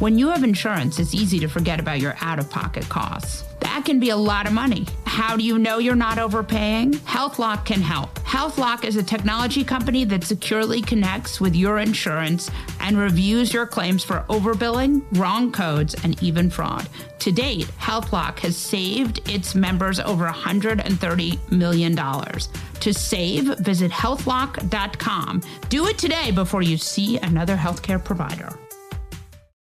When you have insurance, it's easy to forget about your out of pocket costs. That can be a lot of money. How do you know you're not overpaying? HealthLock can help. HealthLock is a technology company that securely connects with your insurance and reviews your claims for overbilling, wrong codes, and even fraud. To date, HealthLock has saved its members over $130 million. To save, visit healthlock.com. Do it today before you see another healthcare provider.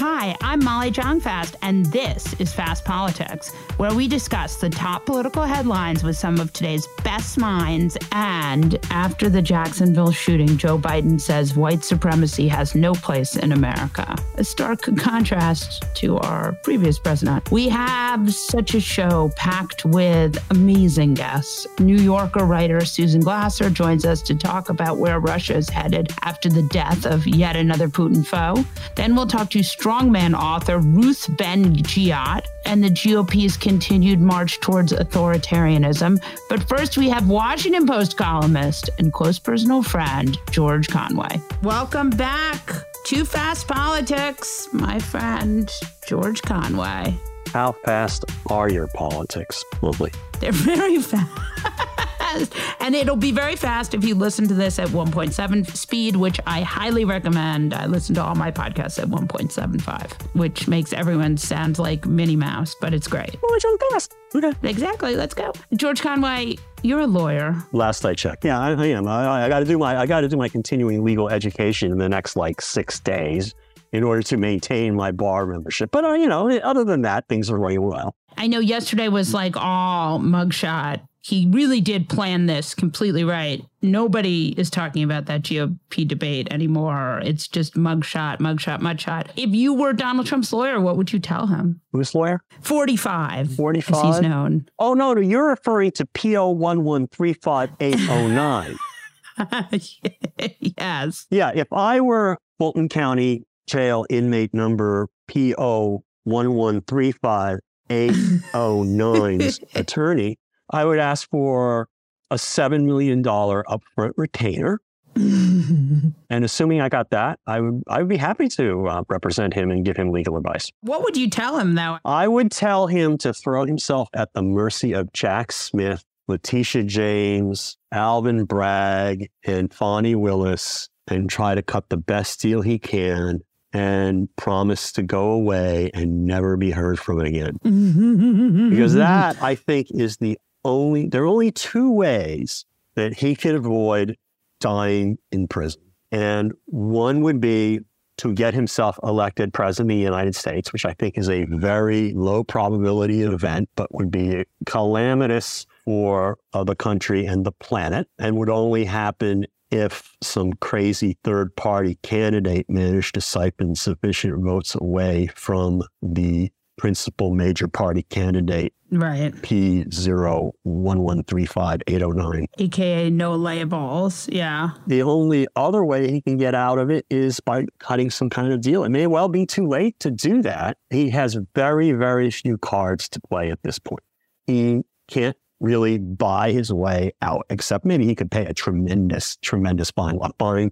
Hi, I'm Molly Jong-Fast, and this is Fast Politics, where we discuss the top political headlines with some of today's best minds. And after the Jacksonville shooting, Joe Biden says white supremacy has no place in America. A stark contrast to our previous president. We have such a show packed with amazing guests. New Yorker writer Susan Glasser joins us to talk about where Russia is headed after the death of yet another Putin foe. Then we'll talk to strongman author Ruth Ben-Ghiat and the GOP's continued march towards authoritarianism. But first, we have Washington Post columnist and close personal friend George Conway. Welcome back to Fast Politics, my friend George Conway. How fast are your politics, Lovely? They're very fast. And it'll be very fast if you listen to this at 1.7 speed, which I highly recommend. I listen to all my podcasts at 1.75, which makes everyone sound like Minnie Mouse, but it's great. Oh, it's on fast. Okay. Exactly. Let's go. George Conway, you're a lawyer. Last I checked. Yeah, I, I am. I, I got to do my I got to do my continuing legal education in the next like six days in order to maintain my bar membership. But uh, you know, other than that, things are going well. I know yesterday was like all mugshot. He really did plan this completely right. Nobody is talking about that GOP debate anymore. It's just mugshot, mugshot, mugshot. If you were Donald Trump's lawyer, what would you tell him? Who's lawyer? 45. 45. As he's known. Oh no, no, you're referring to PO one one three five eight oh nine. yes. Yeah, if I were Fulton County Jail inmate number PO one one three five eight oh nine's attorney, I would ask for a $7 million upfront retainer. and assuming I got that, I would I would be happy to uh, represent him and give him legal advice. What would you tell him though? I would tell him to throw himself at the mercy of Jack Smith, Letitia James, Alvin Bragg, and Fani Willis, and try to cut the best deal he can and promise to go away and never be heard from again. because that, I think, is the only, there are only two ways that he could avoid dying in prison. And one would be to get himself elected president of the United States, which I think is a very low probability event, but would be calamitous for uh, the country and the planet, and would only happen if some crazy third party candidate managed to siphon sufficient votes away from the principal major party candidate, Right. P01135809. AKA no labels. Yeah. The only other way he can get out of it is by cutting some kind of deal. It may well be too late to do that. He has very, very few cards to play at this point. He can't really buy his way out, except maybe he could pay a tremendous, tremendous fine. A fine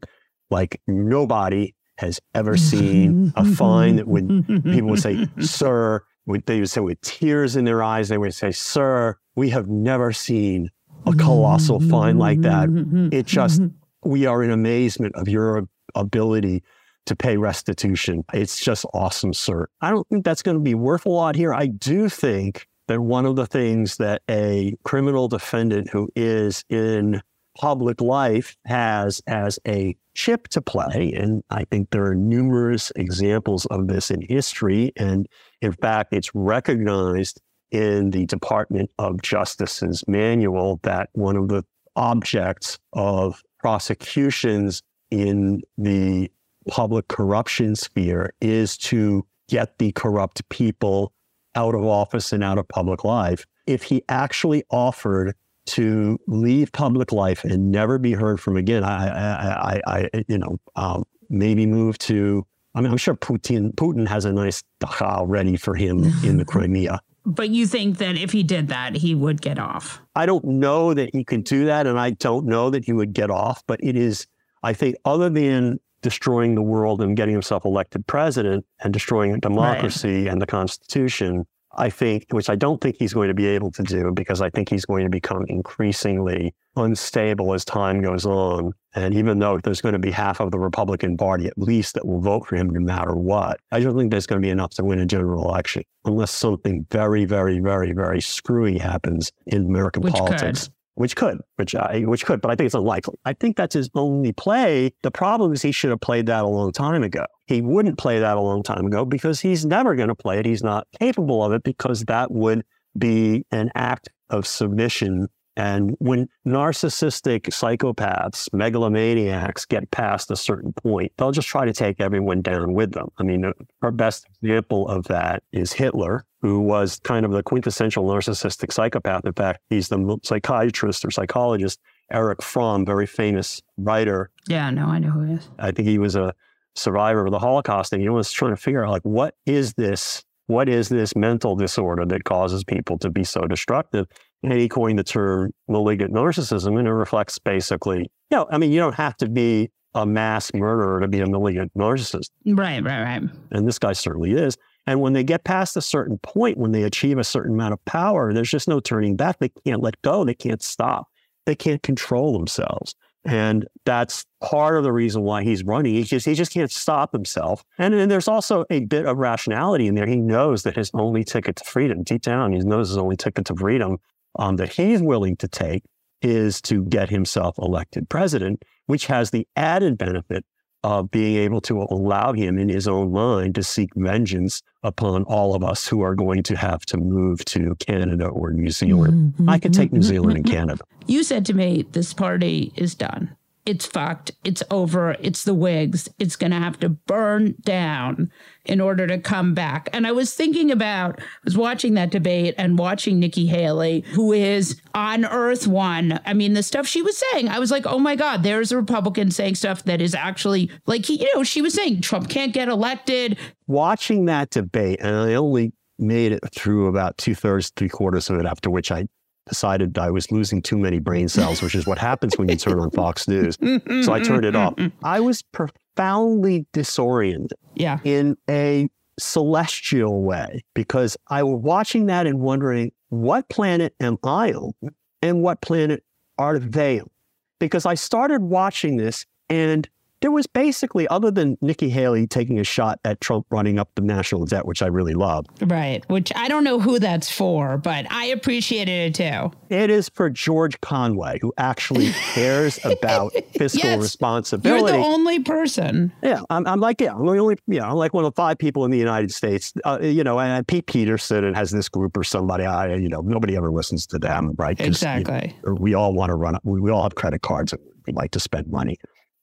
like nobody has ever seen. A fine that would people would say, "Sir," would they would say with tears in their eyes, they would say, "Sir, we have never seen a colossal fine like that. It just we are in amazement of your ability." To pay restitution. It's just awesome, sir. I don't think that's going to be worth a lot here. I do think that one of the things that a criminal defendant who is in public life has as a chip to play, and I think there are numerous examples of this in history. And in fact, it's recognized in the Department of Justice's manual that one of the objects of prosecutions in the public corruption sphere is to get the corrupt people out of office and out of public life. If he actually offered to leave public life and never be heard from again, I, I, I, I you know, um, maybe move to. I mean, I'm sure Putin Putin has a nice dacha ready for him in the Crimea. But you think that if he did that, he would get off? I don't know that he could do that, and I don't know that he would get off. But it is, I think, other than destroying the world and getting himself elected president and destroying democracy right. and the Constitution, I think, which I don't think he's going to be able to do because I think he's going to become increasingly unstable as time goes on. And even though there's going to be half of the Republican Party at least that will vote for him no matter what, I don't think there's going to be enough to win a general election unless something very, very, very, very screwy happens in American Which politics. Could which could, which I, which could, but I think it's unlikely. I think that's his only play. The problem is he should have played that a long time ago. He wouldn't play that a long time ago because he's never going to play it. He's not capable of it because that would be an act of submission. And when narcissistic psychopaths, megalomaniacs get past a certain point, they'll just try to take everyone down with them. I mean, our best example of that is Hitler, who was kind of the quintessential narcissistic psychopath. In fact, he's the psychiatrist or psychologist, Erich Fromm, very famous writer. Yeah, no, I know who he is. I think he was a survivor of the Holocaust, and he was trying to figure out, like, what is this? What is this mental disorder that causes people to be so destructive? And he coined the term malignant narcissism, and it reflects basically, you know, I mean, you don't have to be a mass murderer to be a malignant narcissist. Right, right, right. And this guy certainly is. And when they get past a certain point, when they achieve a certain amount of power, there's just no turning back. They can't let go. They can't stop. They can't control themselves. And that's part of the reason why he's running. He just he just can't stop himself. And then there's also a bit of rationality in there. He knows that his only ticket to freedom, deep down, he knows his only ticket to freedom um, that he's willing to take is to get himself elected president, which has the added benefit of being able to allow him in his own mind to seek vengeance upon all of us who are going to have to move to Canada or New Zealand. Mm-hmm. I could take New Zealand and Canada. You said to me, this party is done. It's fucked. It's over. It's the Whigs. It's going to have to burn down in order to come back. And I was thinking about, I was watching that debate and watching Nikki Haley, who is on Earth One. I mean, the stuff she was saying, I was like, oh my God, there's a Republican saying stuff that is actually like, he, you know, she was saying Trump can't get elected. Watching that debate, and I only made it through about two thirds, three quarters of it, after which I decided I was losing too many brain cells, which is what happens when you turn on Fox News. So I turned it off. I was profoundly disoriented Yeah. in a celestial way because I was watching that and wondering what planet am I on and what planet are they on? Because I started watching this and there was basically, other than Nikki Haley taking a shot at Trump running up the national debt, which I really love, Right. Which I don't know who that's for, but I appreciated it too. it is for George Conway, who actually cares about fiscal Yes. You're responsibility. the only person. Yeah, I'm, I'm like, yeah, I'm the only, yeah, I'm like one of five people in the United States, uh, you know, and Pete Peterson and has this group or somebody, I, you know, nobody ever listens to them, right? 'Cause, you Exactly. know, we all want to run, we, we all have credit cards and we like to spend money.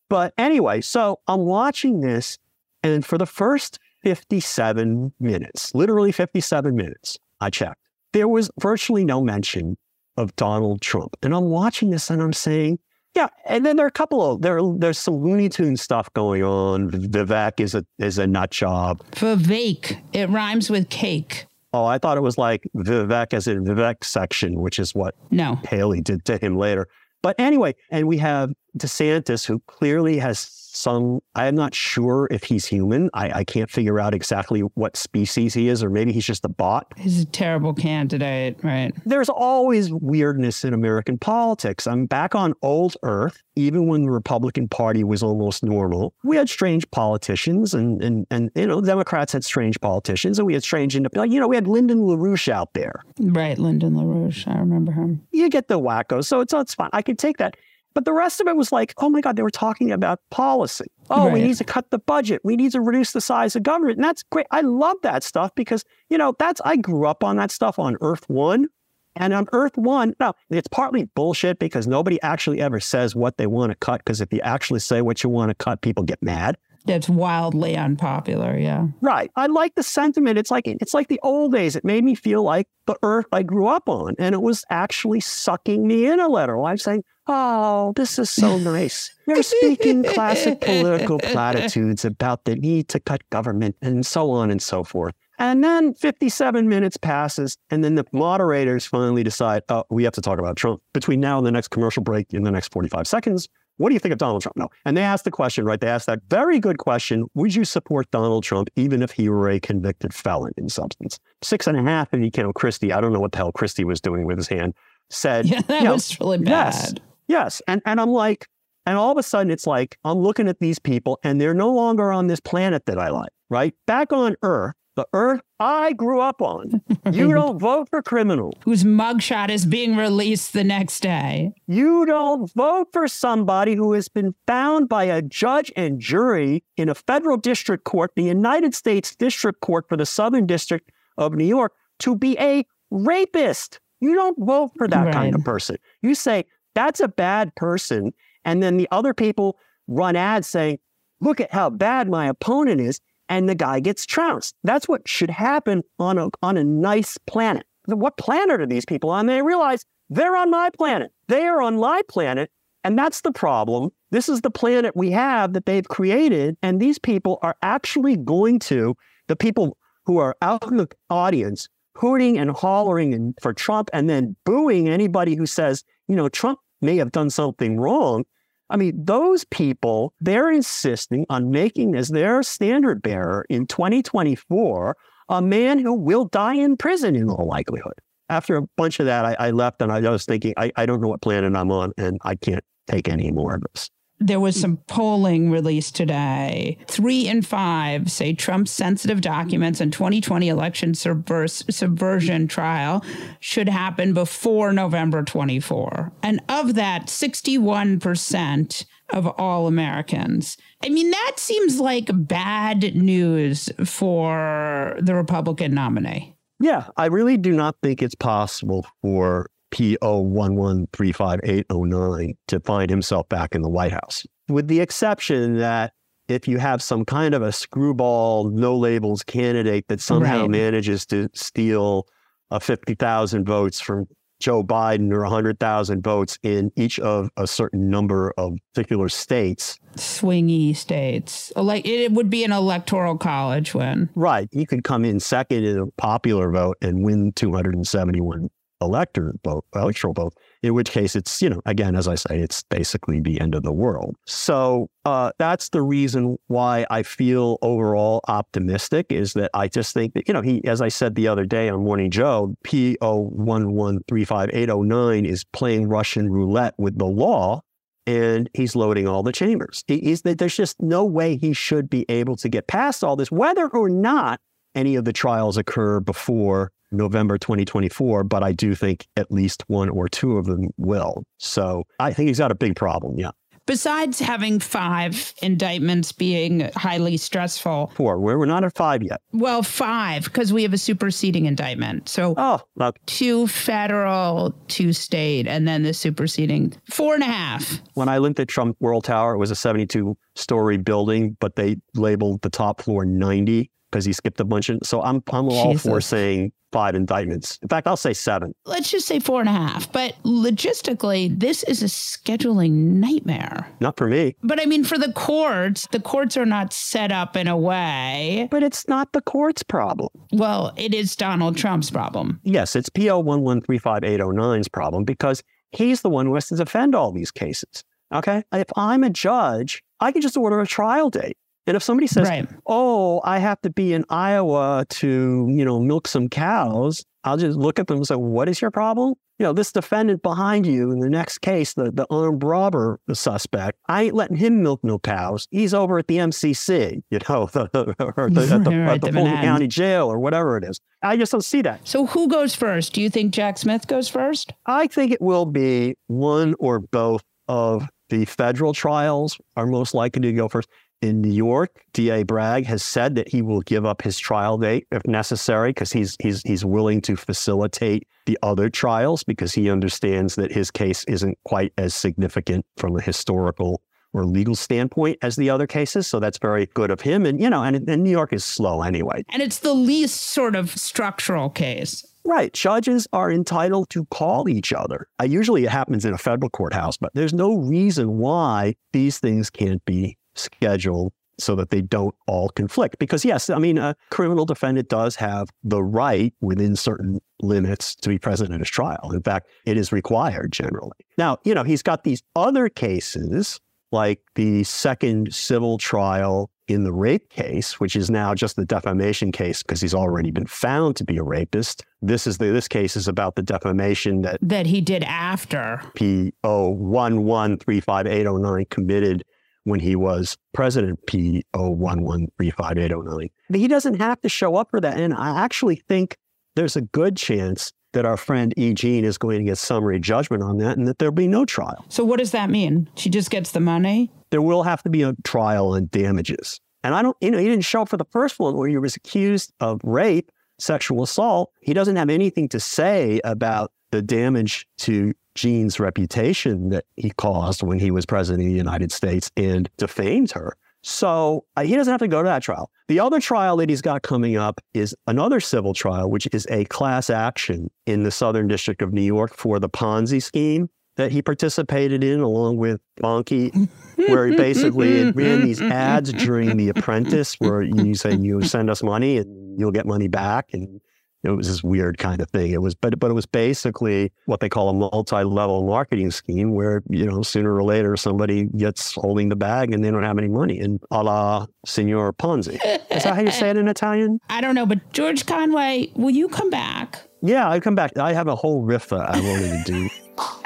But anyway, so I'm watching this, and for the first 57 minutes, literally 57 minutes, I checked. There was virtually no mention of Donald Trump. And I'm watching this and I'm saying, yeah, and then there are a couple of there. There's some Looney Tune stuff going on. Vivek is a is a nut job. Vivek, it rhymes with cake. Oh, I thought it was like Vivek as in Vivek section, which is what no Haley did to him later. But anyway, and we have DeSantis, who clearly has some, I'm not sure if he's human. I, I, can't figure out exactly what species he is, or maybe he's just a bot. He's a terrible candidate, right? There's always weirdness in American politics. I'm back on old earth, even when the Republican Party was almost normal. We had strange politicians, and, and, and you know, Democrats had strange politicians, and we had strange, you know, we had Lyndon LaRouche out there. Right, Lyndon LaRouche. I remember him. You get the wackos, so it's, it's fine. I can take that. But the rest of it was like, oh my God, they were talking about policy. Oh, right. we need to cut the budget. We need to reduce the size of government. And that's great. I love that stuff because, you know, that's, I grew up on that stuff on Earth One. And on Earth One, now it's partly bullshit because nobody actually ever says what they want to cut. Because if you actually say what you want to cut, people get mad. It's wildly unpopular, yeah. Right. I like the sentiment. It's like it's like the old days. It made me feel like the earth I grew up on. And it was actually sucking me in a letter. I'm saying, Oh, this is so nice. You're speaking classic political platitudes about the need to cut government and so on and so forth. And then 57 minutes passes, and then the moderators finally decide, oh, we have to talk about Trump. Between now and the next commercial break in the next 45 seconds, what do you think of Donald Trump? No. And they asked the question, right? They asked that very good question Would you support Donald Trump even if he were a convicted felon in substance? Six and a half if you count Christie. I don't know what the hell Christie was doing with his hand. Said, yeah, that you know, was really bad. Yes, yes. And, and I'm like, and all of a sudden it's like, I'm looking at these people and they're no longer on this planet that I like, right? Back on Earth, the earth I grew up on. You don't vote for criminals. Whose mugshot is being released the next day. You don't vote for somebody who has been found by a judge and jury in a federal district court, the United States District Court for the Southern District of New York, to be a rapist. You don't vote for that right. kind of person. You say, that's a bad person. And then the other people run ads saying, look at how bad my opponent is and the guy gets trounced. That's what should happen on a, on a nice planet. What planet are these people on? They realize they're on my planet. They are on my planet. And that's the problem. This is the planet we have that they've created. And these people are actually going to, the people who are out in the audience, hooting and hollering for Trump and then booing anybody who says, you know, Trump may have done something wrong. I mean, those people, they're insisting on making as their standard bearer in 2024 a man who will die in prison in all likelihood. After a bunch of that, I, I left and I was thinking, I, I don't know what planet I'm on and I can't take any more of this. There was some polling released today. Three in five say Trump's sensitive documents and 2020 election subvers- subversion trial should happen before November 24. And of that, 61% of all Americans. I mean, that seems like bad news for the Republican nominee. Yeah, I really do not think it's possible for P01135809 to find himself back in the White House, with the exception that if you have some kind of a screwball, no labels candidate that somehow right. manages to steal uh, a 50,000 votes from Joe Biden or 100,000 votes in each of a certain number of particular states. Swingy states. Like it would be an electoral college win. Right. You could come in second in a popular vote and win 271 elector vote, electoral vote, in which case it's, you know, again, as I say, it's basically the end of the world. So uh, that's the reason why I feel overall optimistic is that I just think that, you know, he, as I said the other day on Morning Joe, P01135809 is playing Russian roulette with the law and he's loading all the chambers. He, there's just no way he should be able to get past all this, whether or not any of the trials occur before November 2024, but I do think at least one or two of them will. So I think he's got a big problem. Yeah. Besides having five indictments being highly stressful, four. We're we're not at five yet. Well, five because we have a superseding indictment. So oh, okay. two federal, two state, and then the superseding four and a half. When I lived at Trump World Tower, it was a 72 story building, but they labeled the top floor 90 because he skipped a bunch of. So I'm I'm all Jesus. for saying five indictments. In fact, I'll say seven. Let's just say four and a half. But logistically, this is a scheduling nightmare. Not for me. But I mean, for the courts, the courts are not set up in a way. But it's not the court's problem. Well, it is Donald Trump's problem. Yes, it's PO 1135809's problem because he's the one who has to defend all these cases. Okay. If I'm a judge, I can just order a trial date. And if somebody says, Right. oh, I have to be in Iowa to, you know, milk some cows, I'll just look at them and say, what is your problem? You know, this defendant behind you in the next case, the, the armed robber the suspect, I ain't letting him milk no cows. He's over at the MCC, you know, the, or the, at the, Right, at the the Fulton Manhattan. County Jail or whatever it is. I just don't see that. So who goes first? Do you think Jack Smith goes first? I think it will be one or both of the federal trials are most likely to go first. In New York, DA Bragg has said that he will give up his trial date if necessary because he's he's he's willing to facilitate the other trials because he understands that his case isn't quite as significant from a historical or legal standpoint as the other cases. So that's very good of him. And you know, and, and New York is slow anyway. And it's the least sort of structural case. Right. Judges are entitled to call each other. Uh, usually it happens in a federal courthouse, but there's no reason why these things can't be scheduled so that they don't all conflict. Because, yes, I mean, a criminal defendant does have the right within certain limits to be present at his trial. In fact, it is required generally. Now, you know, he's got these other cases like the second civil trial in the rape case, which is now just the defamation case because he's already been found to be a rapist. This is the, this case is about the defamation that That he did after. PO one one three five eight zero nine committed when he was president PO one one three five eight zero nine. But he doesn't have to show up for that, and I actually think there's a good chance that our friend E. Jean is going to get summary judgment on that, and that there'll be no trial. So what does that mean? She just gets the money? there will have to be a trial on damages. And I don't, you know, he didn't show up for the first one where he was accused of rape, sexual assault. He doesn't have anything to say about the damage to Jean's reputation that he caused when he was president of the United States and defamed her. So uh, he doesn't have to go to that trial. The other trial that he's got coming up is another civil trial, which is a class action in the Southern District of New York for the Ponzi scheme that he participated in along with Bonky, where he basically ran these ads during The Apprentice where you say you send us money and you'll get money back. And it was this weird kind of thing. It was, but but it was basically what they call a multi-level marketing scheme, where you know sooner or later somebody gets holding the bag and they don't have any money, and a la Signor Ponzi. Is that how you say it in Italian? I don't know, but George Conway, will you come back? Yeah, I come back. I have a whole riff that I wanted to do.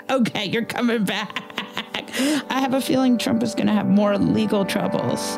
Okay, you're coming back. I have a feeling Trump is going to have more legal troubles.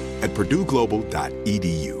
at purdueglobal.edu.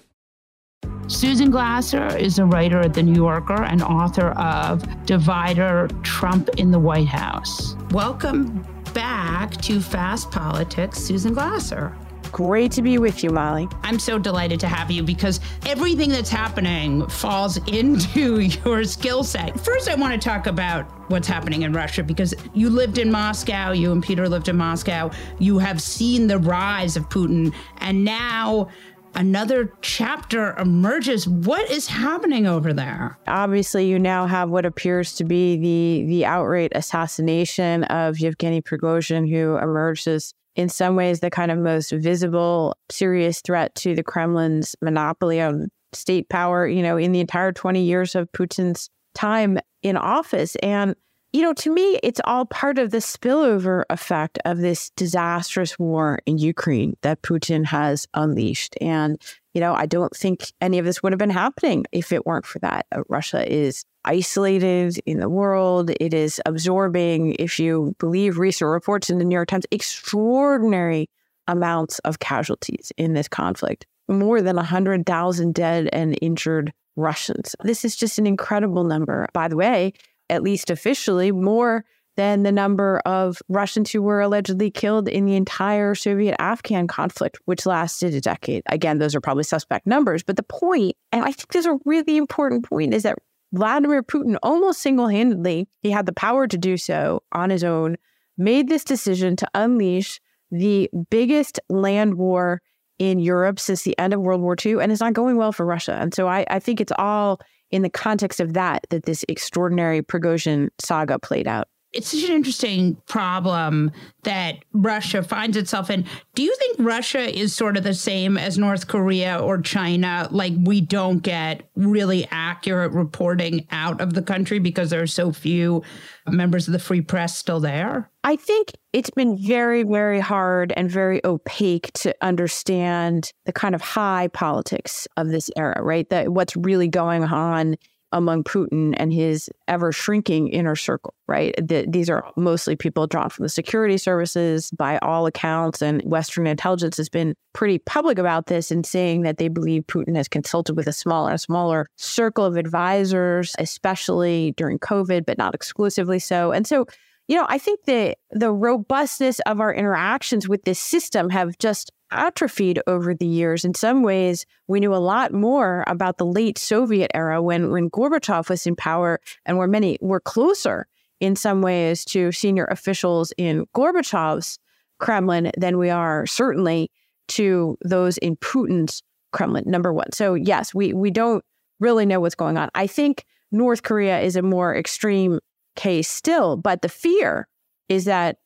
Susan Glasser is a writer at The New Yorker and author of Divider Trump in the White House. Welcome back to Fast Politics, Susan Glasser. Great to be with you, Molly. I'm so delighted to have you because everything that's happening falls into your skill set. First, I want to talk about what's happening in Russia because you lived in Moscow, you and Peter lived in Moscow. You have seen the rise of Putin, and now another chapter emerges. What is happening over there? Obviously, you now have what appears to be the the outright assassination of Yevgeny Prigozhin, who emerges in some ways the kind of most visible, serious threat to the Kremlin's monopoly on state power. You know, in the entire twenty years of Putin's time in office, and you know, to me, it's all part of the spillover effect of this disastrous war in Ukraine that Putin has unleashed. And, you know, I don't think any of this would have been happening if it weren't for that. Uh, Russia is isolated in the world. It is absorbing, if you believe recent reports in the New York Times, extraordinary amounts of casualties in this conflict. More than 100,000 dead and injured Russians. This is just an incredible number. By the way, at least officially, more than the number of Russians who were allegedly killed in the entire Soviet Afghan conflict, which lasted a decade. Again, those are probably suspect numbers. But the point, and I think there's a really important point, is that Vladimir Putin almost single handedly, he had the power to do so on his own, made this decision to unleash the biggest land war in Europe since the end of World War II, and it's not going well for Russia. And so I, I think it's all in the context of that that this extraordinary Prigozhin saga played out. It's such an interesting problem that Russia finds itself in. Do you think Russia is sort of the same as North Korea or China? Like, we don't get really accurate reporting out of the country because there are so few members of the free press still there? I think it's been very, very hard and very opaque to understand the kind of high politics of this era, right? That what's really going on among Putin and his ever shrinking inner circle, right? The, these are mostly people drawn from the security services by all accounts. And Western intelligence has been pretty public about this and saying that they believe Putin has consulted with a smaller and smaller circle of advisors, especially during COVID, but not exclusively so. And so, you know, I think the the robustness of our interactions with this system have just atrophied over the years. In some ways, we knew a lot more about the late Soviet era when, when Gorbachev was in power and where many were closer in some ways to senior officials in Gorbachev's Kremlin than we are certainly to those in Putin's Kremlin, number one. So yes, we we don't really know what's going on. I think North Korea is a more extreme case still, but the fear is that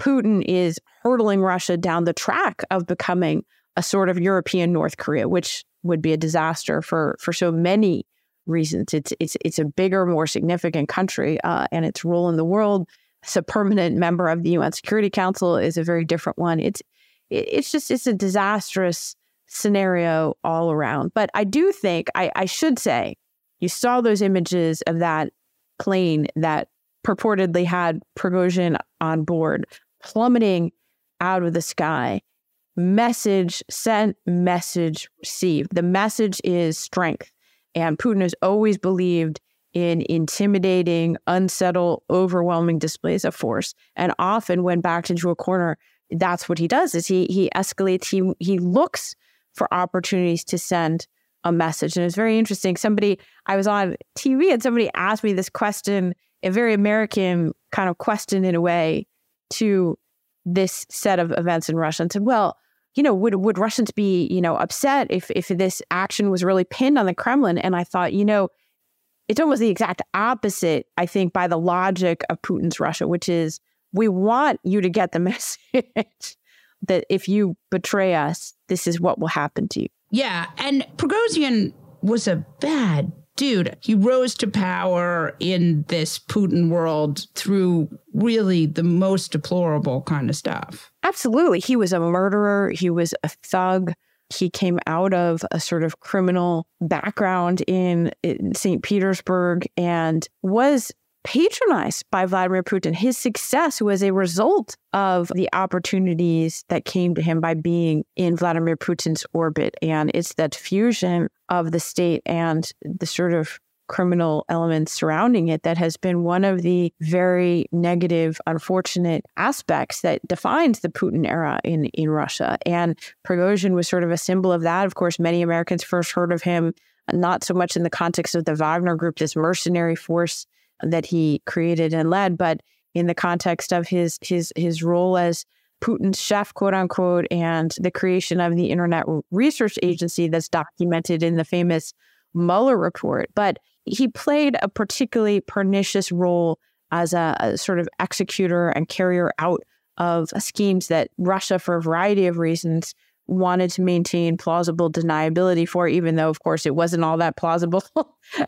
Putin is hurtling Russia down the track of becoming a sort of European North Korea, which would be a disaster for for so many reasons. It's it's it's a bigger, more significant country, uh, and its role in the world. As a permanent member of the UN Security Council is a very different one. It's it's just it's a disastrous scenario all around. But I do think I, I should say you saw those images of that plane that purportedly had Prigozhin on board plummeting out of the sky. Message sent, message received. The message is strength. And Putin has always believed in intimidating, unsettled, overwhelming displays of force. And often when backed into a corner, that's what he does is he he escalates, he he looks for opportunities to send a message. And it's very interesting. Somebody I was on TV and somebody asked me this question, a very American kind of question in a way to this set of events in Russia and said, well, you know, would would Russians be, you know, upset if if this action was really pinned on the Kremlin? And I thought, you know, it's almost the exact opposite, I think, by the logic of Putin's Russia, which is we want you to get the message that if you betray us, this is what will happen to you. Yeah. And Prigozhin was a bad dude, he rose to power in this Putin world through really the most deplorable kind of stuff. Absolutely. He was a murderer, he was a thug. He came out of a sort of criminal background in, in St. Petersburg and was patronized by Vladimir Putin. His success was a result of the opportunities that came to him by being in Vladimir Putin's orbit. And it's that fusion of the state and the sort of criminal elements surrounding it that has been one of the very negative, unfortunate aspects that defines the Putin era in, in Russia. And Prigozhin was sort of a symbol of that. Of course, many Americans first heard of him not so much in the context of the Wagner group, this mercenary force that he created and led, but in the context of his his his role as Putin's chef, quote unquote, and the creation of the Internet Research Agency that's documented in the famous Mueller report. But he played a particularly pernicious role as a, a sort of executor and carrier out of schemes that Russia, for a variety of reasons, wanted to maintain plausible deniability for, even though, of course, it wasn't all that plausible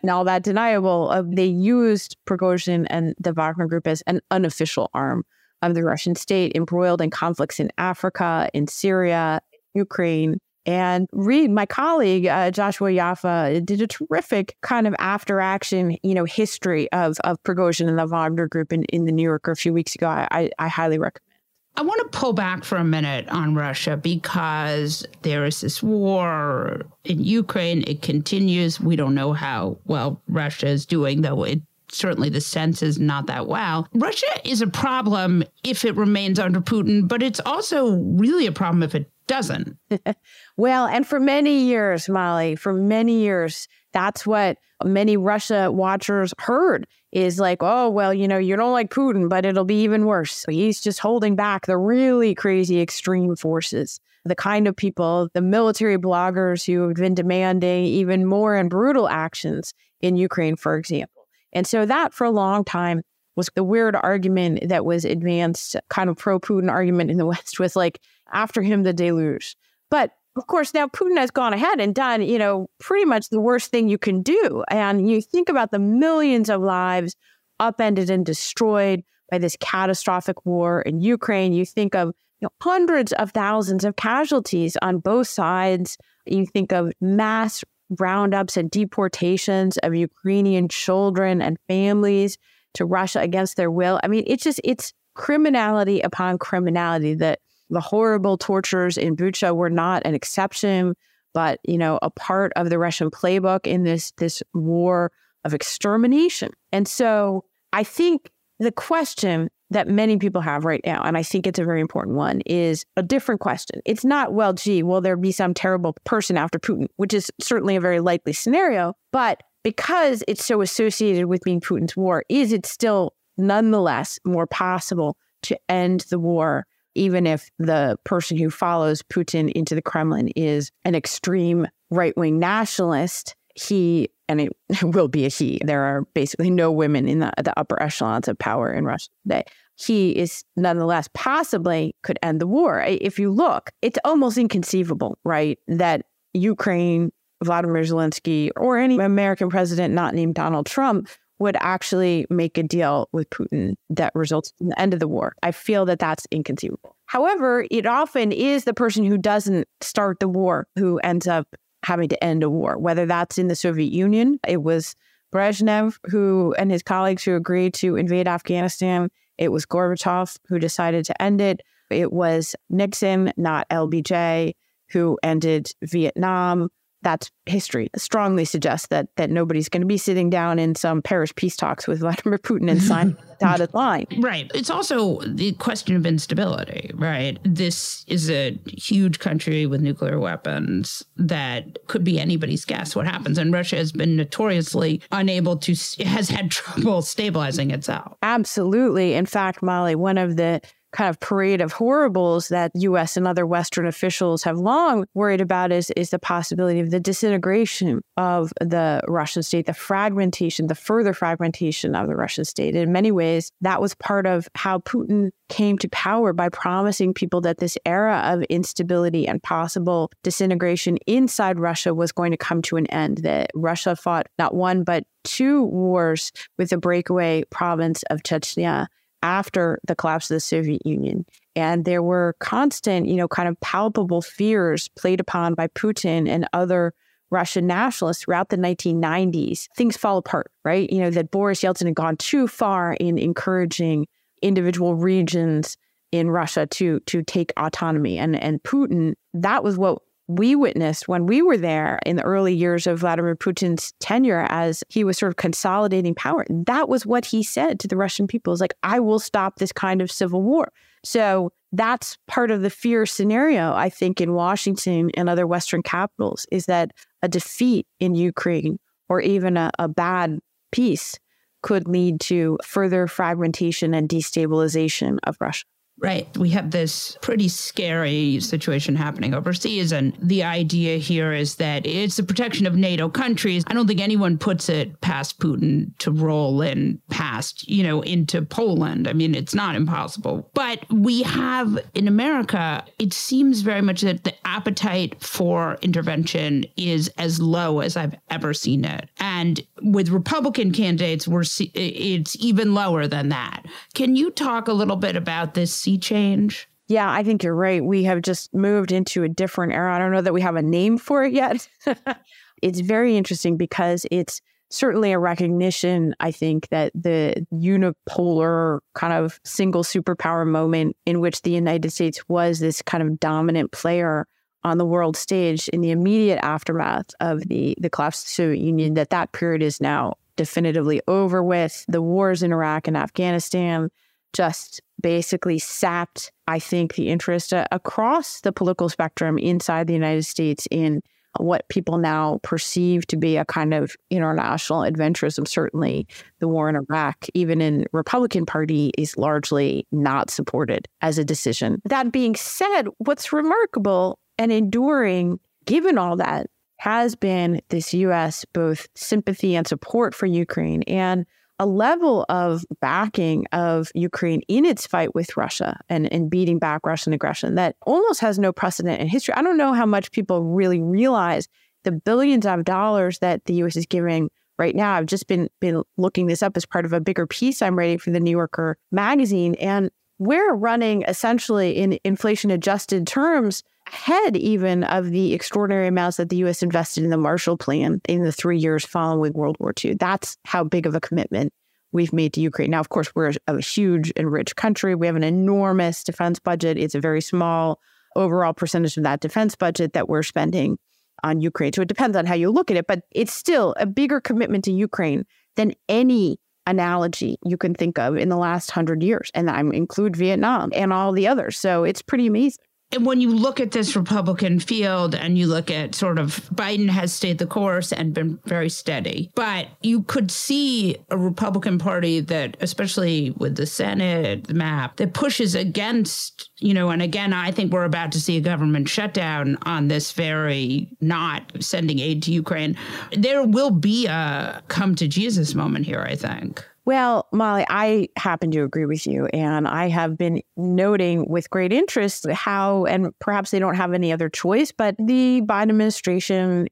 and all that deniable. Uh, they used Prigozhin and the Wagner Group as an unofficial arm of the Russian state, embroiled in conflicts in Africa, in Syria, Ukraine. And Reid, my colleague, uh, Joshua Yaffa, did a terrific kind of after action, you know, history of, of Prigozhin and the Wagner Group in, in the New Yorker a few weeks ago. I, I highly recommend. I want to pull back for a minute on Russia because there is this war in Ukraine. It continues. We don't know how well Russia is doing, though it certainly the sense is not that well. Russia is a problem if it remains under Putin, but it's also really a problem if it doesn't. well, and for many years, Molly, for many years, that's what many Russia watchers heard is like, oh, well, you know, you don't like Putin, but it'll be even worse. He's just holding back the really crazy extreme forces, the kind of people, the military bloggers who have been demanding even more and brutal actions in Ukraine, for example. And so that for a long time was the weird argument that was advanced, kind of pro Putin argument in the West was like, after him, the deluge. But of course, now Putin has gone ahead and done, you know, pretty much the worst thing you can do. And you think about the millions of lives upended and destroyed by this catastrophic war in Ukraine. You think of you know, hundreds of thousands of casualties on both sides. You think of mass roundups and deportations of Ukrainian children and families to Russia against their will. I mean, it's just, it's criminality upon criminality that the horrible tortures in Bucha were not an exception, but you know, a part of the Russian playbook in this this war of extermination. And so I think the question that many people have right now, and I think it's a very important one, is a different question. It's not, well, gee, will there be some terrible person after Putin, which is certainly a very likely scenario, but because it's so associated with being Putin's war, is it still nonetheless more possible to end the war even if the person who follows Putin into the Kremlin is an extreme right wing nationalist, he and it will be a he. There are basically no women in the, the upper echelons of power in Russia today. He is nonetheless possibly could end the war. If you look, it's almost inconceivable, right? That Ukraine, Vladimir Zelensky, or any American president not named Donald Trump would actually make a deal with Putin that results in the end of the war. I feel that that's inconceivable. However, it often is the person who doesn't start the war who ends up having to end a war, whether that's in the Soviet Union. It was Brezhnev who and his colleagues who agreed to invade Afghanistan. It was Gorbachev who decided to end it. It was Nixon, not LBJ, who ended Vietnam that's history strongly suggests that that nobody's going to be sitting down in some Paris peace talks with Vladimir Putin and sign dotted line. Right. It's also the question of instability, right? This is a huge country with nuclear weapons that could be anybody's guess what happens. And Russia has been notoriously unable to, has had trouble stabilizing itself. Absolutely. In fact, Molly, one of the kind of parade of horribles that US and other Western officials have long worried about is, is the possibility of the disintegration of the Russian state, the fragmentation, the further fragmentation of the Russian state. In many ways, that was part of how Putin came to power by promising people that this era of instability and possible disintegration inside Russia was going to come to an end, that Russia fought not one, but two wars with the breakaway province of Chechnya after the collapse of the Soviet Union. And there were constant, you know, kind of palpable fears played upon by Putin and other Russian nationalists throughout the 1990s. Things fall apart, right? You know, that Boris Yeltsin had gone too far in encouraging individual regions in Russia to to take autonomy. And and Putin, that was what we witnessed when we were there in the early years of Vladimir Putin's tenure as he was sort of consolidating power. That was what he said to the Russian people is like, I will stop this kind of civil war. So that's part of the fear scenario, I think, in Washington and other Western capitals is that a defeat in Ukraine or even a, a bad peace could lead to further fragmentation and destabilization of Russia. Right. We have this pretty scary situation happening overseas. And the idea here is that it's the protection of NATO countries. I don't think anyone puts it past Putin to roll in past, you know, into Poland. I mean, it's not impossible. But we have in America, it seems very much that the appetite for intervention is as low as I've ever seen it. And with Republican candidates, we're it's even lower than that. Can you talk a little bit about this? Change? Yeah, I think you're right. We have just moved into a different era. I don't know that we have a name for it yet. it's very interesting because it's certainly a recognition, I think, that the unipolar kind of single superpower moment in which the United States was this kind of dominant player on the world stage in the immediate aftermath of the, the collapse of the Soviet Union, that that period is now definitively over with. The wars in Iraq and Afghanistan, just basically sapped, I think, the interest uh, across the political spectrum inside the United States in what people now perceive to be a kind of international adventurism. Certainly, the war in Iraq, even in Republican Party, is largely not supported as a decision. That being said, what's remarkable and enduring, given all that, has been this U.S. both sympathy and support for Ukraine and a level of backing of Ukraine in its fight with Russia and, and beating back Russian aggression that almost has no precedent in history. I don't know how much people really realize the billions of dollars that the US is giving right now. I've just been been looking this up as part of a bigger piece I'm writing for the New Yorker magazine. And we're running essentially in inflation adjusted terms ahead even of the extraordinary amounts that the US invested in the Marshall Plan in the three years following World War II. That's how big of a commitment we've made to Ukraine. Now, of course, we're a huge and rich country. We have an enormous defense budget. It's a very small overall percentage of that defense budget that we're spending on Ukraine. So it depends on how you look at it, but it's still a bigger commitment to Ukraine than any analogy you can think of in the last hundred years. And I include Vietnam and all the others. So it's pretty amazing. And when you look at this Republican field and you look at sort of Biden has stayed the course and been very steady, but you could see a Republican Party that, especially with the Senate the map, that pushes against, you know, and again, I think we're about to see a government shutdown on this very not sending aid to Ukraine. There will be a come to Jesus moment here, I think. Well, Molly, I happen to agree with you. And I have been noting with great interest how, and perhaps they don't have any other choice, but the Biden administration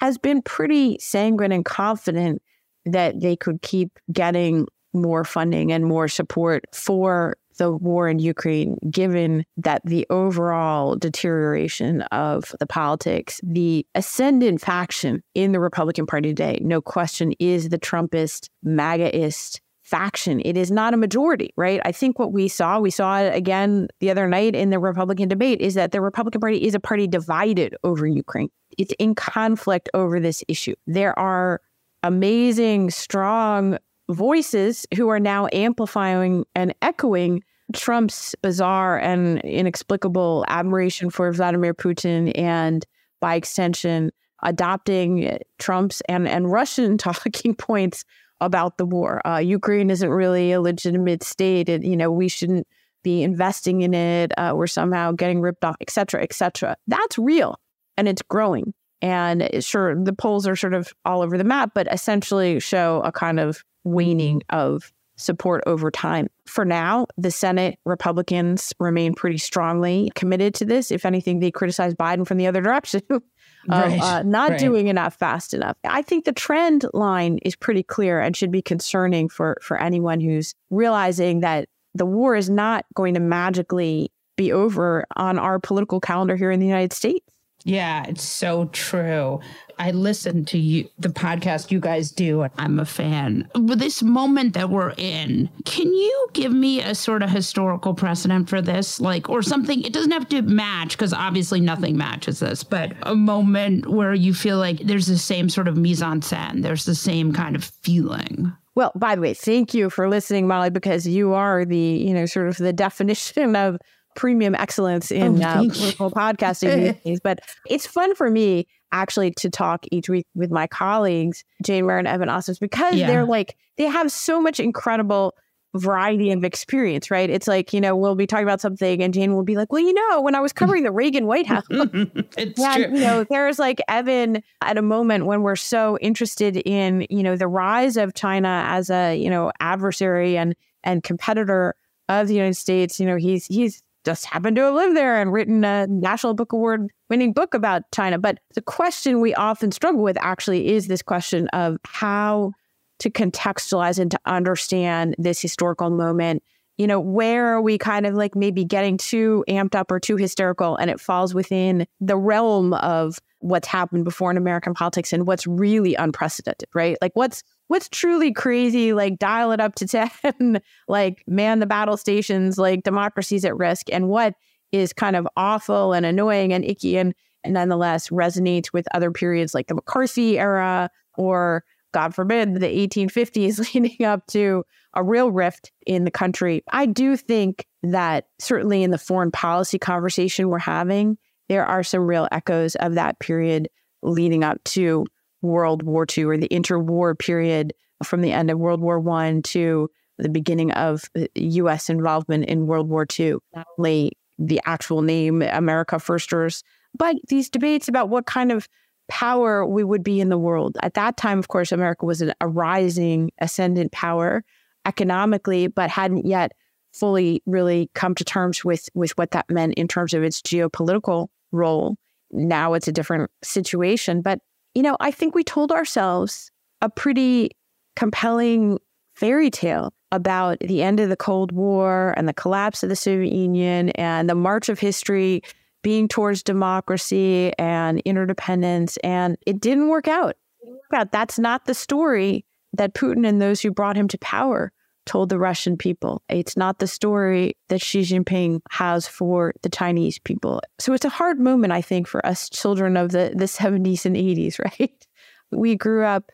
has been pretty sanguine and confident that they could keep getting more funding and more support for the war in Ukraine, given that the overall deterioration of the politics, the ascendant faction in the Republican Party today, no question, is the Trumpist, MAGAist faction. It is not a majority, right? I think what we saw, we saw it again the other night in the Republican debate, is that the Republican Party is a party divided over Ukraine. It's in conflict over this issue. There are amazing, strong voices who are now amplifying and echoing Trump's bizarre and inexplicable admiration for Vladimir Putin and by extension adopting Trump's and, and Russian talking points about the war. Uh, Ukraine isn't really a legitimate state. and you know, we shouldn't be investing in it. Uh, we're somehow getting ripped off, et cetera, et cetera. That's real and it's growing. And sure, the polls are sort of all over the map, but essentially show a kind of waning of support over time. For now, the Senate Republicans remain pretty strongly committed to this. If anything, they criticize Biden from the other direction. of right, uh, not right. doing enough fast enough. I think the trend line is pretty clear and should be concerning for for anyone who's realizing that the war is not going to magically be over on our political calendar here in the United States. Yeah, it's so true. I listen to you, the podcast you guys do, and I'm a fan. With this moment that we're in, can you give me a sort of historical precedent for this? Like, or something, it doesn't have to match, because obviously nothing matches this, but a moment where you feel like there's the same sort of mise en scène, there's the same kind of feeling. Well, by the way, thank you for listening, Molly, because you are the, you know, sort of the definition of premium excellence in oh, uh, political podcasting But it's fun for me actually to talk each week with my colleagues, Jane Mayer and Evan Osnos, because yeah. they're like, they have so much incredible variety of experience, right? It's like, you know, we'll be talking about something and Jane will be like, well, you know, when I was covering the Reagan White House, it's yeah, true. you know, there's like Evan at a moment when we're so interested in, you know, the rise of China as a, you know, adversary and and competitor of the United States. You know, he's he's just happened to have lived there and written a National Book Award winning book about China. But the question we often struggle with actually is this question of how to contextualize and to understand this historical moment. You know, where are we kind of like maybe getting too amped up or too hysterical and it falls within the realm of what's happened before in American politics and what's really unprecedented, right? Like what's what's truly crazy, like dial it up to 10, like man the battle stations, like democracy's at risk, and what is kind of awful and annoying and icky and, and nonetheless resonates with other periods like the McCarthy era or God forbid the 1850s leading up to a real rift in the country. I do think that certainly in the foreign policy conversation we're having, there are some real echoes of that period leading up to World War II or the interwar period from the end of World War One to the beginning of uh, U.S. involvement in World War II. Not only the actual name America Firsters, but these debates about what kind of power we would be in the world. At that time, of course, America was a rising, ascendant power economically, but hadn't yet fully really come to terms with with what that meant in terms of its geopolitical role. Now it's a different situation, but you know, I think we told ourselves a pretty compelling fairy tale about the end of the Cold War and the collapse of the Soviet Union and the march of history being towards democracy and interdependence. And it didn't work out. That's not the story that Putin and those who brought him to power told the Russian people. It's not the story that Xi Jinping has for the Chinese people. So it's a hard moment, I think, for us children of the, the 70s and 80s, right? We grew up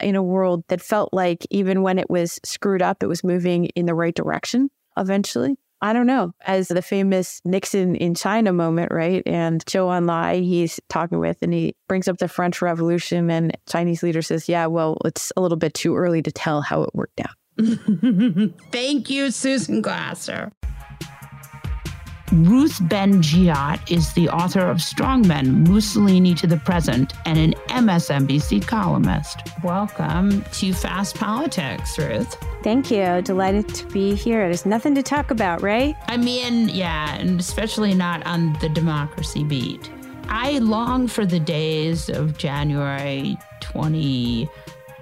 in a world that felt like even when it was screwed up, it was moving in the right direction eventually. I don't know, as the famous Nixon in China moment, right? And Zhou Enlai, he's talking with, and he brings up the French Revolution, and Chinese leader says, "Yeah, well, it's a little bit too early to tell how it worked out." Thank you, Susan Glasser. Ruth Ben-Ghiat is the author of Strongmen, Mussolini to the Present, and an MSNBC columnist. Welcome to Fast Politics, Ruth. Thank you. Delighted to be here. There's nothing to talk about, right? I mean, yeah, and especially not on the democracy beat. I long for the days of January 20-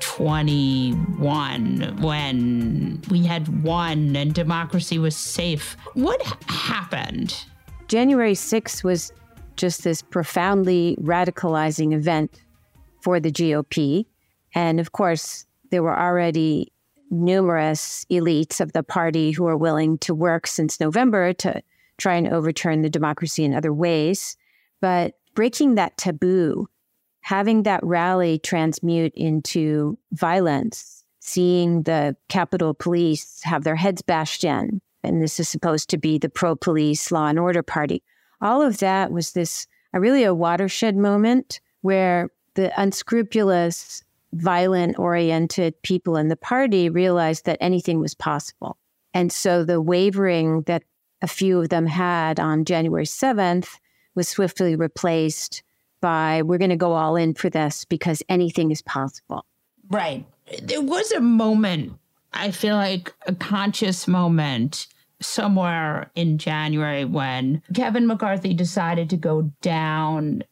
21 when we had won and democracy was safe. What happened? January 6th was just this profoundly radicalizing event for the GOP. And of course, there were already numerous elites of the party who were willing to work since November to try and overturn the democracy in other ways. But breaking that taboo having that rally transmute into violence, seeing the Capitol Police have their heads bashed in, and this is supposed to be the pro police law and order party. All of that was this a really a watershed moment where the unscrupulous, violent oriented people in the party realized that anything was possible. And so the wavering that a few of them had on January 7th was swiftly replaced by we're going to go all in for this because anything is possible. Right. There was a moment, I feel like a conscious moment somewhere in January when Kevin McCarthy decided to go down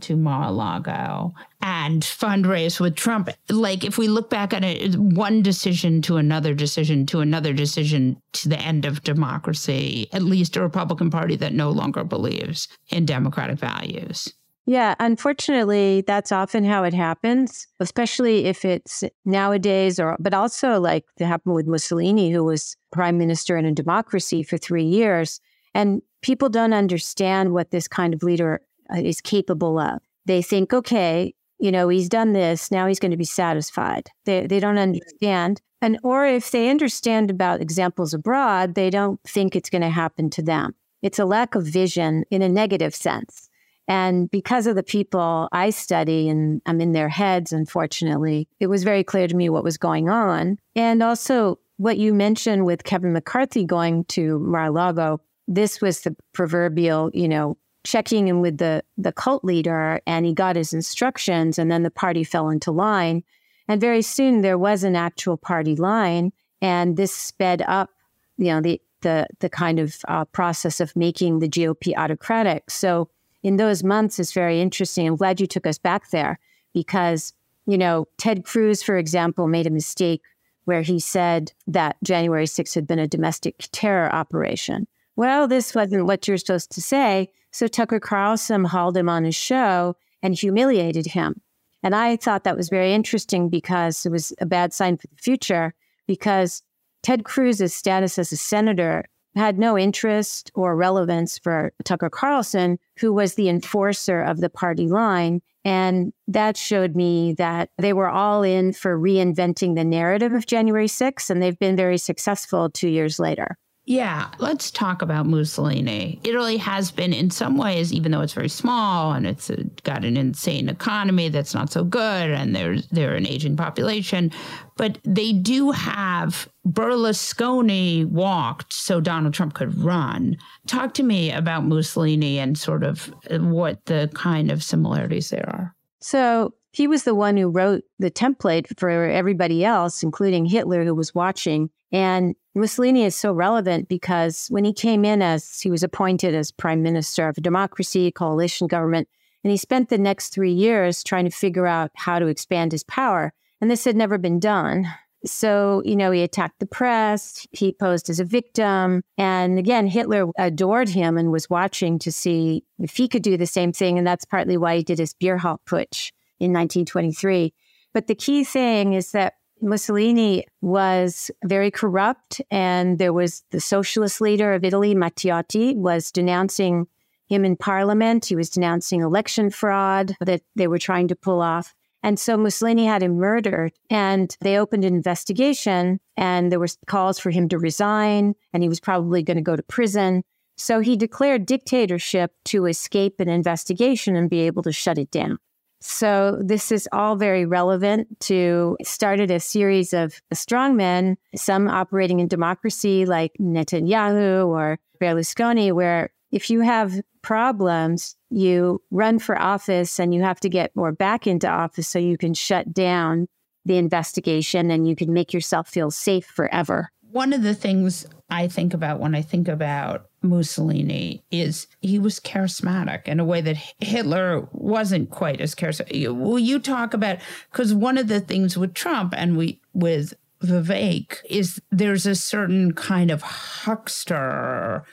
to Mar-a-Lago and fundraise with Trump. Like if we look back at it, one decision to another decision to another decision to the end of democracy, at least a Republican Party that no longer believes in democratic values. Yeah, unfortunately, that's often how it happens, especially if it's nowadays or but also like it happened with Mussolini who was prime minister in a democracy for 3 years and people don't understand what this kind of leader uh, is capable of. They think, okay, you know, he's done this, now he's going to be satisfied. They they don't understand. And or if they understand about examples abroad, they don't think it's going to happen to them. It's a lack of vision in a negative sense. And because of the people I study and I'm in their heads, unfortunately, it was very clear to me what was going on. And also, what you mentioned with Kevin McCarthy going to Mar-a-Lago, this was the proverbial, you know, checking in with the, the cult leader and he got his instructions and then the party fell into line. And very soon there was an actual party line. And this sped up, you know, the, the, the kind of uh, process of making the GOP autocratic. So in those months is very interesting. I'm glad you took us back there because, you know, Ted Cruz, for example, made a mistake where he said that January 6th had been a domestic terror operation. Well, this wasn't what you're supposed to say. So Tucker Carlson hauled him on his show and humiliated him. And I thought that was very interesting because it was a bad sign for the future because Ted Cruz's status as a senator had no interest or relevance for Tucker Carlson, who was the enforcer of the party line. And that showed me that they were all in for reinventing the narrative of January 6th, and they've been very successful two years later. Yeah, let's talk about Mussolini. Italy has been, in some ways, even though it's very small and it's a, got an insane economy that's not so good, and there's they're an aging population, but they do have Berlusconi walked so Donald Trump could run. Talk to me about Mussolini and sort of uh, what the kind of similarities there are. So he was the one who wrote the template for everybody else, including Hitler, who was watching. And Mussolini is so relevant because when he came in as he was appointed as prime minister of a democracy, coalition government, and he spent the next three years trying to figure out how to expand his power. And this had never been done. So, you know, he attacked the press, he posed as a victim. And again, Hitler adored him and was watching to see if he could do the same thing. And that's partly why he did his Bierhalle putsch in 1923. But the key thing is that Mussolini was very corrupt, and there was the socialist leader of Italy, Matteotti, was denouncing him in parliament. He was denouncing election fraud that they were trying to pull off. And so Mussolini had him murdered and they opened an investigation and there were calls for him to resign and he was probably going to go to prison. So he declared dictatorship to escape an investigation and be able to shut it down. So this is all very relevant to started a series of strongmen, some operating in democracy like Netanyahu or Berlusconi, where if you have problems, you run for office and you have to get more back into office so you can shut down the investigation and you can make yourself feel safe forever. One of the things I think about when I think about Mussolini is he was charismatic in a way that Hitler wasn't quite as charismatic. Will you talk about because one of the things with Trump and we with Vivek is there's a certain kind of huckster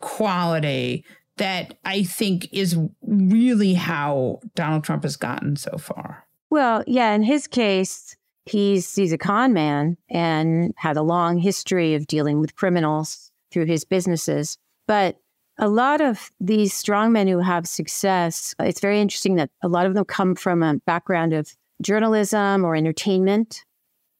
quality that I think is really how Donald Trump has gotten so far. Well, yeah, in his case, he's he's a con man and had a long history of dealing with criminals through his businesses. But a lot of these strongmen who have success, it's very interesting that a lot of them come from a background of journalism or entertainment,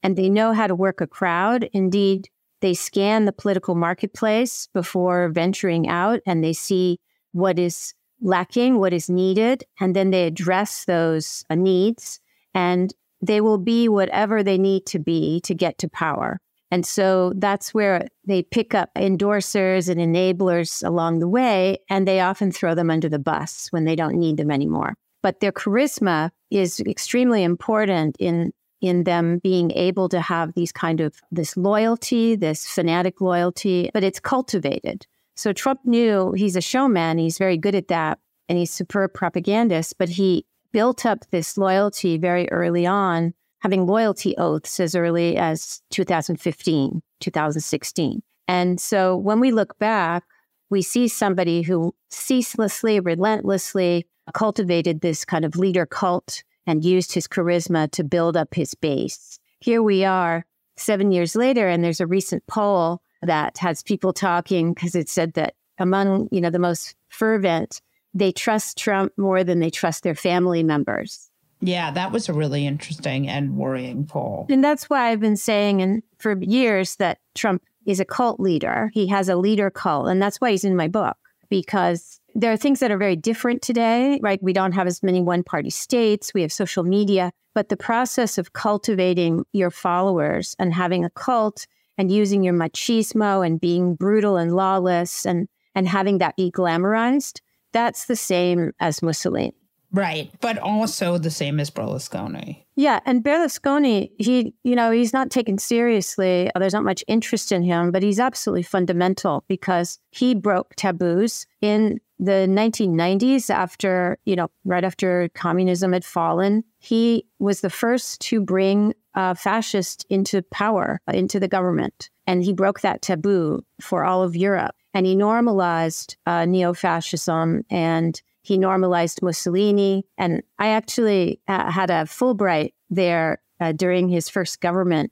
and they know how to work a crowd. Indeed, they scan the political marketplace before venturing out and they see what is lacking, what is needed, and then they address those uh, needs and they will be whatever they need to be to get to power. And so that's where they pick up endorsers and enablers along the way, and they often throw them under the bus when they don't need them anymore. But their charisma is extremely important in in them being able to have these kind of this loyalty, this fanatic loyalty, but it's cultivated. So Trump knew he's a showman, he's very good at that, and he's superb propagandist, but he built up this loyalty very early on, having loyalty oaths as early as 2015, 2016. And so when we look back, we see somebody who ceaselessly, relentlessly cultivated this kind of leader cult and used his charisma to build up his base. Here we are seven years later, and there's a recent poll that has people talking because it said that among you know the most fervent, they trust Trump more than they trust their family members. Yeah, that was a really interesting and worrying poll. And that's why I've been saying and for years that Trump is a cult leader. He has a leader cult, and that's why he's in my book because there are things that are very different today, right? We don't have as many one party states, we have social media, but the process of cultivating your followers and having a cult and using your machismo and being brutal and lawless and, and having that be glamorized, that's the same as Mussolini. Right. But also the same as Berlusconi. Yeah. And Berlusconi, he, you know, he's not taken seriously. There's not much interest in him, but he's absolutely fundamental because he broke taboos in the 1990s after, you know, right after communism had fallen. He was the first to bring a fascist into power, into the government. And he broke that taboo for all of Europe. And he normalized uh, neo fascism and he normalized Mussolini. And I actually uh, had a Fulbright there uh, during his first government.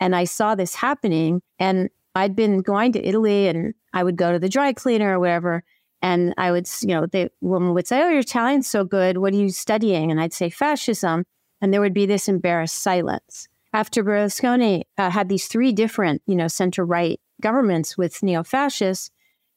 And I saw this happening. And I'd been going to Italy and I would go to the dry cleaner or wherever. And I would, you know, the woman would say, Oh, your Italian's so good. What are you studying? And I'd say fascism. And there would be this embarrassed silence. After Berlusconi uh, had these three different, you know, center right governments with neo fascists,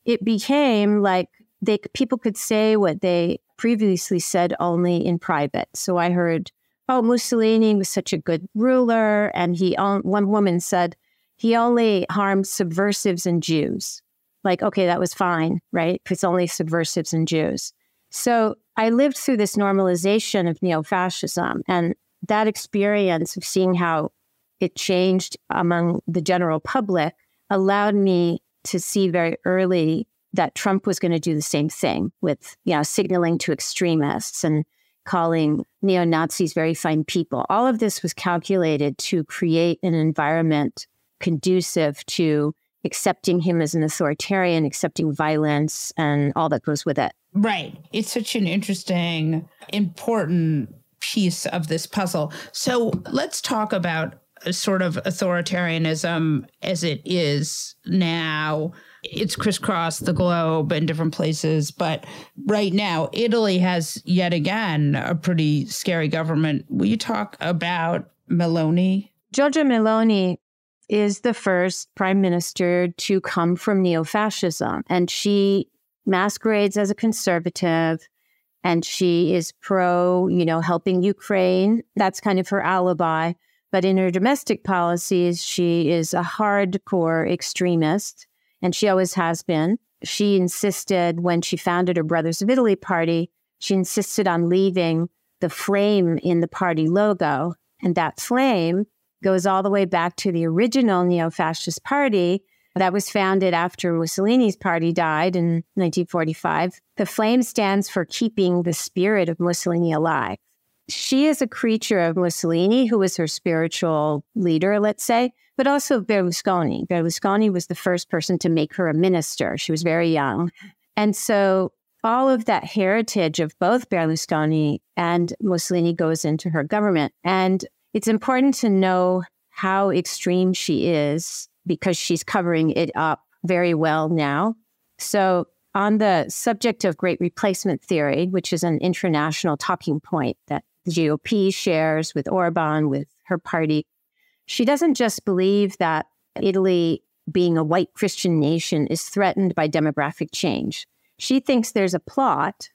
it became like they people could say what they previously said only in private. So I heard, "Oh, Mussolini was such a good ruler," and he one woman said he only harmed subversives and Jews. Like, okay, that was fine, right? It's only subversives and Jews. So I lived through this normalization of neo fascism and that experience of seeing how it changed among the general public allowed me to see very early that Trump was going to do the same thing with, you know, signaling to extremists and calling neo Nazis very fine people. All of this was calculated to create an environment conducive to accepting him as an authoritarian, accepting violence, and all that goes with it. Right. It's such an interesting, important piece of this puzzle. So let's talk about uh, sort of authoritarianism as it is now it's crisscrossed the globe in different places. But right now, Italy has yet again a pretty scary government. Will you talk about Meloni? Giorgia Meloni is the first prime minister to come from neo fascism, and she masquerades as a conservative and she is pro, you know, helping Ukraine. That's kind of her alibi. But in her domestic policies, she is a hardcore extremist, and she always has been. She insisted when she founded her Brothers of Italy party, she insisted on leaving the flame in the party logo. And that flame goes all the way back to the original neo fascist party that was founded after Mussolini's party died in 1945. The flame stands for keeping the spirit of Mussolini alive. She is a creature of Mussolini, who was her spiritual leader, let's say, but also Berlusconi. Berlusconi was the first person to make her a minister. She was very young. And so all of that heritage of both Berlusconi and Mussolini goes into her government. And it's important to know how extreme she is because she's covering it up very well now. So, on the subject of great replacement theory, which is an international talking point that GOP shares with Orban, with her party, she doesn't just believe that Italy, being a white Christian nation, is threatened by demographic change. She thinks there's a plot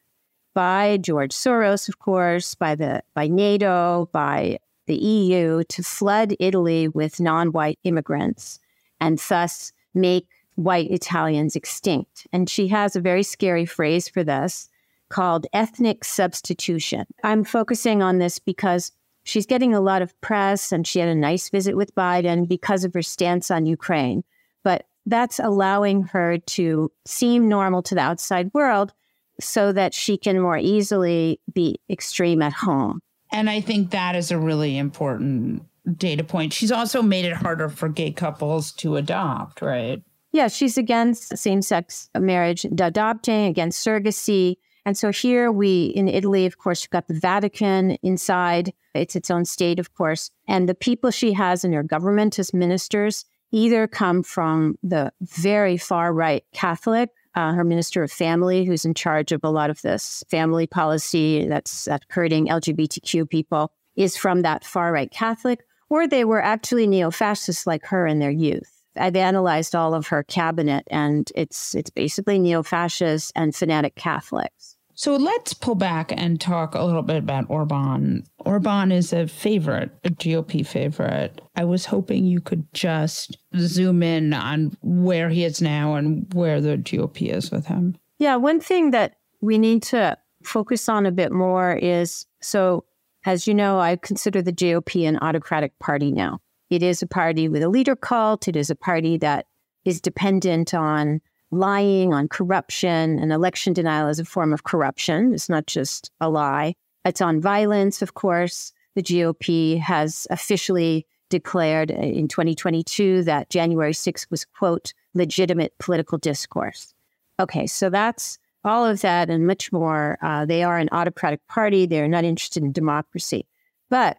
by George Soros, of course, by the by NATO, by the EU to flood Italy with non-white immigrants and thus make white Italians extinct. And she has a very scary phrase for this called ethnic substitution. I'm focusing on this because she's getting a lot of press and she had a nice visit with Biden because of her stance on Ukraine. But that's allowing her to seem normal to the outside world so that she can more easily be extreme at home. And I think that is a really important data point. She's also made it harder for gay couples to adopt, right? Yeah, she's against same sex marriage, adopting, against surrogacy. And so here we, in Italy, of course, you've got the Vatican inside. It's its own state, of course. And the people she has in her government as ministers either come from the very far right Catholic, uh, her minister of family, who's in charge of a lot of this family policy that's, hurting LGBTQ people, is from that far right Catholic, or they were actually neo fascists like her in their youth. I've analyzed all of her cabinet, and it's it's basically neo fascists and fanatic Catholics. So let's pull back and talk a little bit about Orban. Orban is a favorite, a GOP favorite. I was hoping you could just zoom in on where he is now and where the GOP is with him. Yeah, one thing that we need to focus on a bit more is so as you know, I consider the GOP an autocratic party now. It is a party with a leader cult. It is a party that is dependent on lying, on corruption, and election denial is a form of corruption. It's not just a lie. It's on violence, of course. The GOP has officially declared in 2022 that January 6th was, quote, legitimate political discourse. Okay, so that's all of that and much more. Uh, they are an autocratic party. They're not interested in democracy. But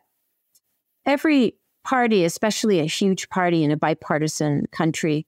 every party, especially a huge party in a bipartisan country,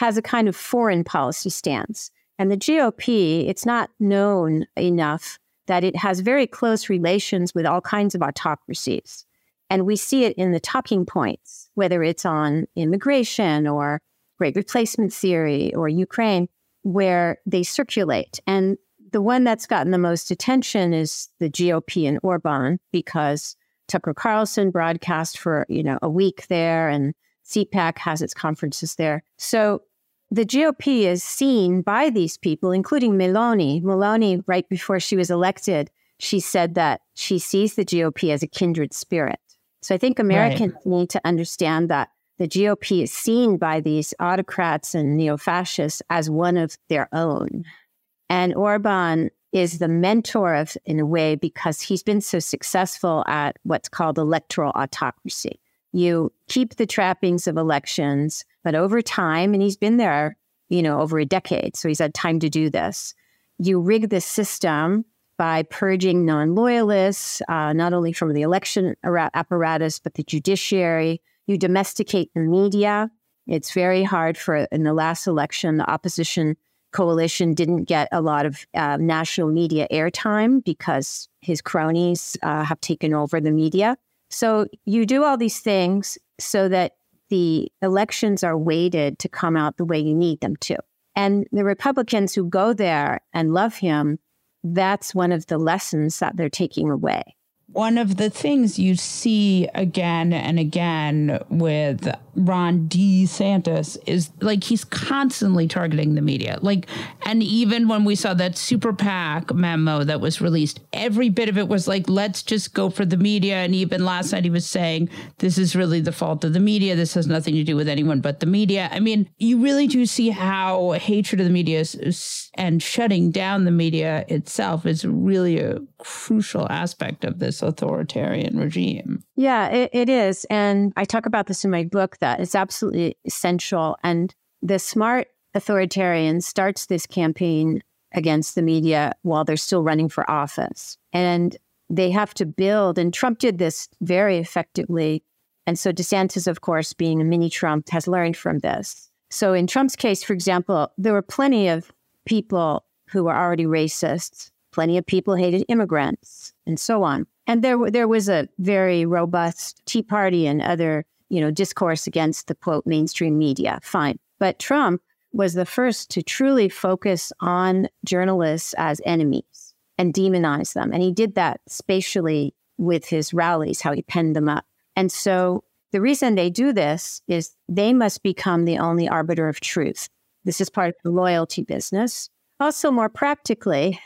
has a kind of foreign policy stance. And the GOP, it's not known enough that it has very close relations with all kinds of autocracies. And we see it in the talking points, whether it's on immigration or great replacement theory or Ukraine where they circulate. And the one that's gotten the most attention is the GOP and Orban because Tucker Carlson broadcast for, you know, a week there and CPAC has its conferences there. So the GOP is seen by these people, including Meloni. Meloni, right before she was elected, she said that she sees the GOP as a kindred spirit. So I think Americans right. need to understand that the GOP is seen by these autocrats and neo fascists as one of their own. And Orban is the mentor of, in a way, because he's been so successful at what's called electoral autocracy. You keep the trappings of elections, but over time, and he's been there, you know, over a decade, so he's had time to do this. You rig the system by purging non loyalists, uh, not only from the election apparatus, but the judiciary, you domesticate the media. It's very hard for, in the last election, the opposition coalition didn't get a lot of uh, national media airtime because his cronies uh, have taken over the media. So you do all these things so that the elections are weighted to come out the way you need them to. And the Republicans who go there and love him, that's one of the lessons that they're taking away one of the things you see again and again with Ron DeSantis is like he's constantly targeting the media. Like, and even when we saw that super PAC memo that was released, every bit of it was like, let's just go for the media. And even last night he was saying, this is really the fault of the media. This has nothing to do with anyone but the media. I mean, you really do see how hatred of the media is, and shutting down the media itself is really a crucial aspect of this authoritarian regime. Yeah, it, it is. And I talk about this in my book that it's absolutely essential. And the smart authoritarian starts this campaign against the media while they're still running for office. And they have to build, and Trump did this very effectively. And so DeSantis, of course, being a mini Trump, has learned from this. So in Trump's case, for example, there were plenty of people who were already racists Plenty of people hated immigrants and so on. And there, there was a very robust Tea Party and other, you know, discourse against the quote mainstream media. Fine. But Trump was the first to truly focus on journalists as enemies and demonize them. And he did that spatially with his rallies, how he penned them up. And so the reason they do this is they must become the only arbiter of truth. This is part of the loyalty business. Also, more practically,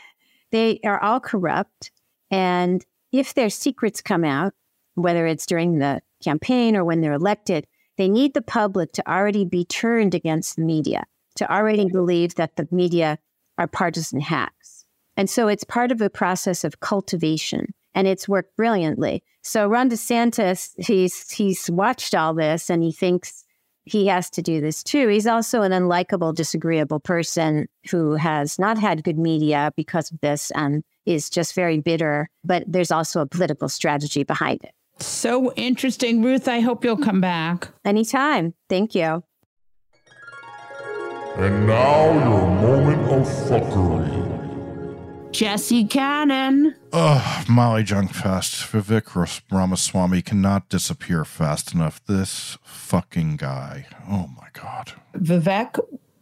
they are all corrupt. And if their secrets come out, whether it's during the campaign or when they're elected, they need the public to already be turned against the media, to already believe that the media are partisan hacks. And so it's part of a process of cultivation, and it's worked brilliantly. So Ron DeSantis, he's he's watched all this, and he thinks he has to do this too. He's also an unlikable, disagreeable person who has not had good media because of this and is just very bitter. But there's also a political strategy behind it. So interesting. Ruth, I hope you'll come back. Anytime. Thank you. And now your moment of fuckery. Jesse Cannon. Ugh, Molly Jong-Fast. Vivek Ramaswamy cannot disappear fast enough. This fucking guy. Oh my God. Vivek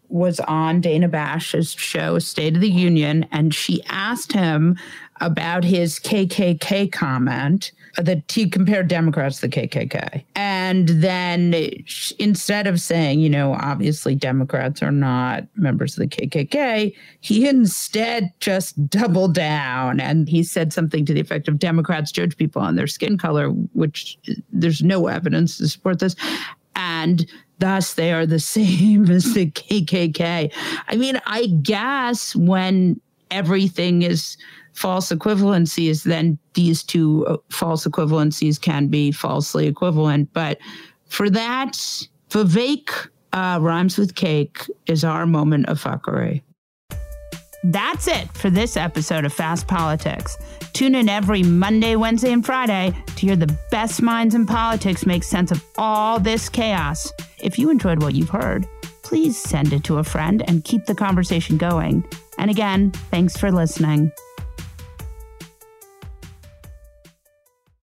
was on Dana Bash's show, State of the Union, and she asked him about his KKK comment that he compared Democrats to the KKK. And then instead of saying, you know, obviously Democrats are not members of the KKK, he instead just doubled down and he said something to the effect of Democrats judge people on their skin color, which there's no evidence to support this. And thus they are the same as the KKK. I mean, I guess when everything is false equivalencies, then these two uh, false equivalencies can be falsely equivalent. But for that, Vivek uh, rhymes with cake is our moment of fuckery. That's it for this episode of Fast Politics. Tune in every Monday, Wednesday, and Friday to hear the best minds in politics make sense of all this chaos. If you enjoyed what you've heard, please send it to a friend and keep the conversation going. And again, thanks for listening.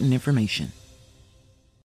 important information.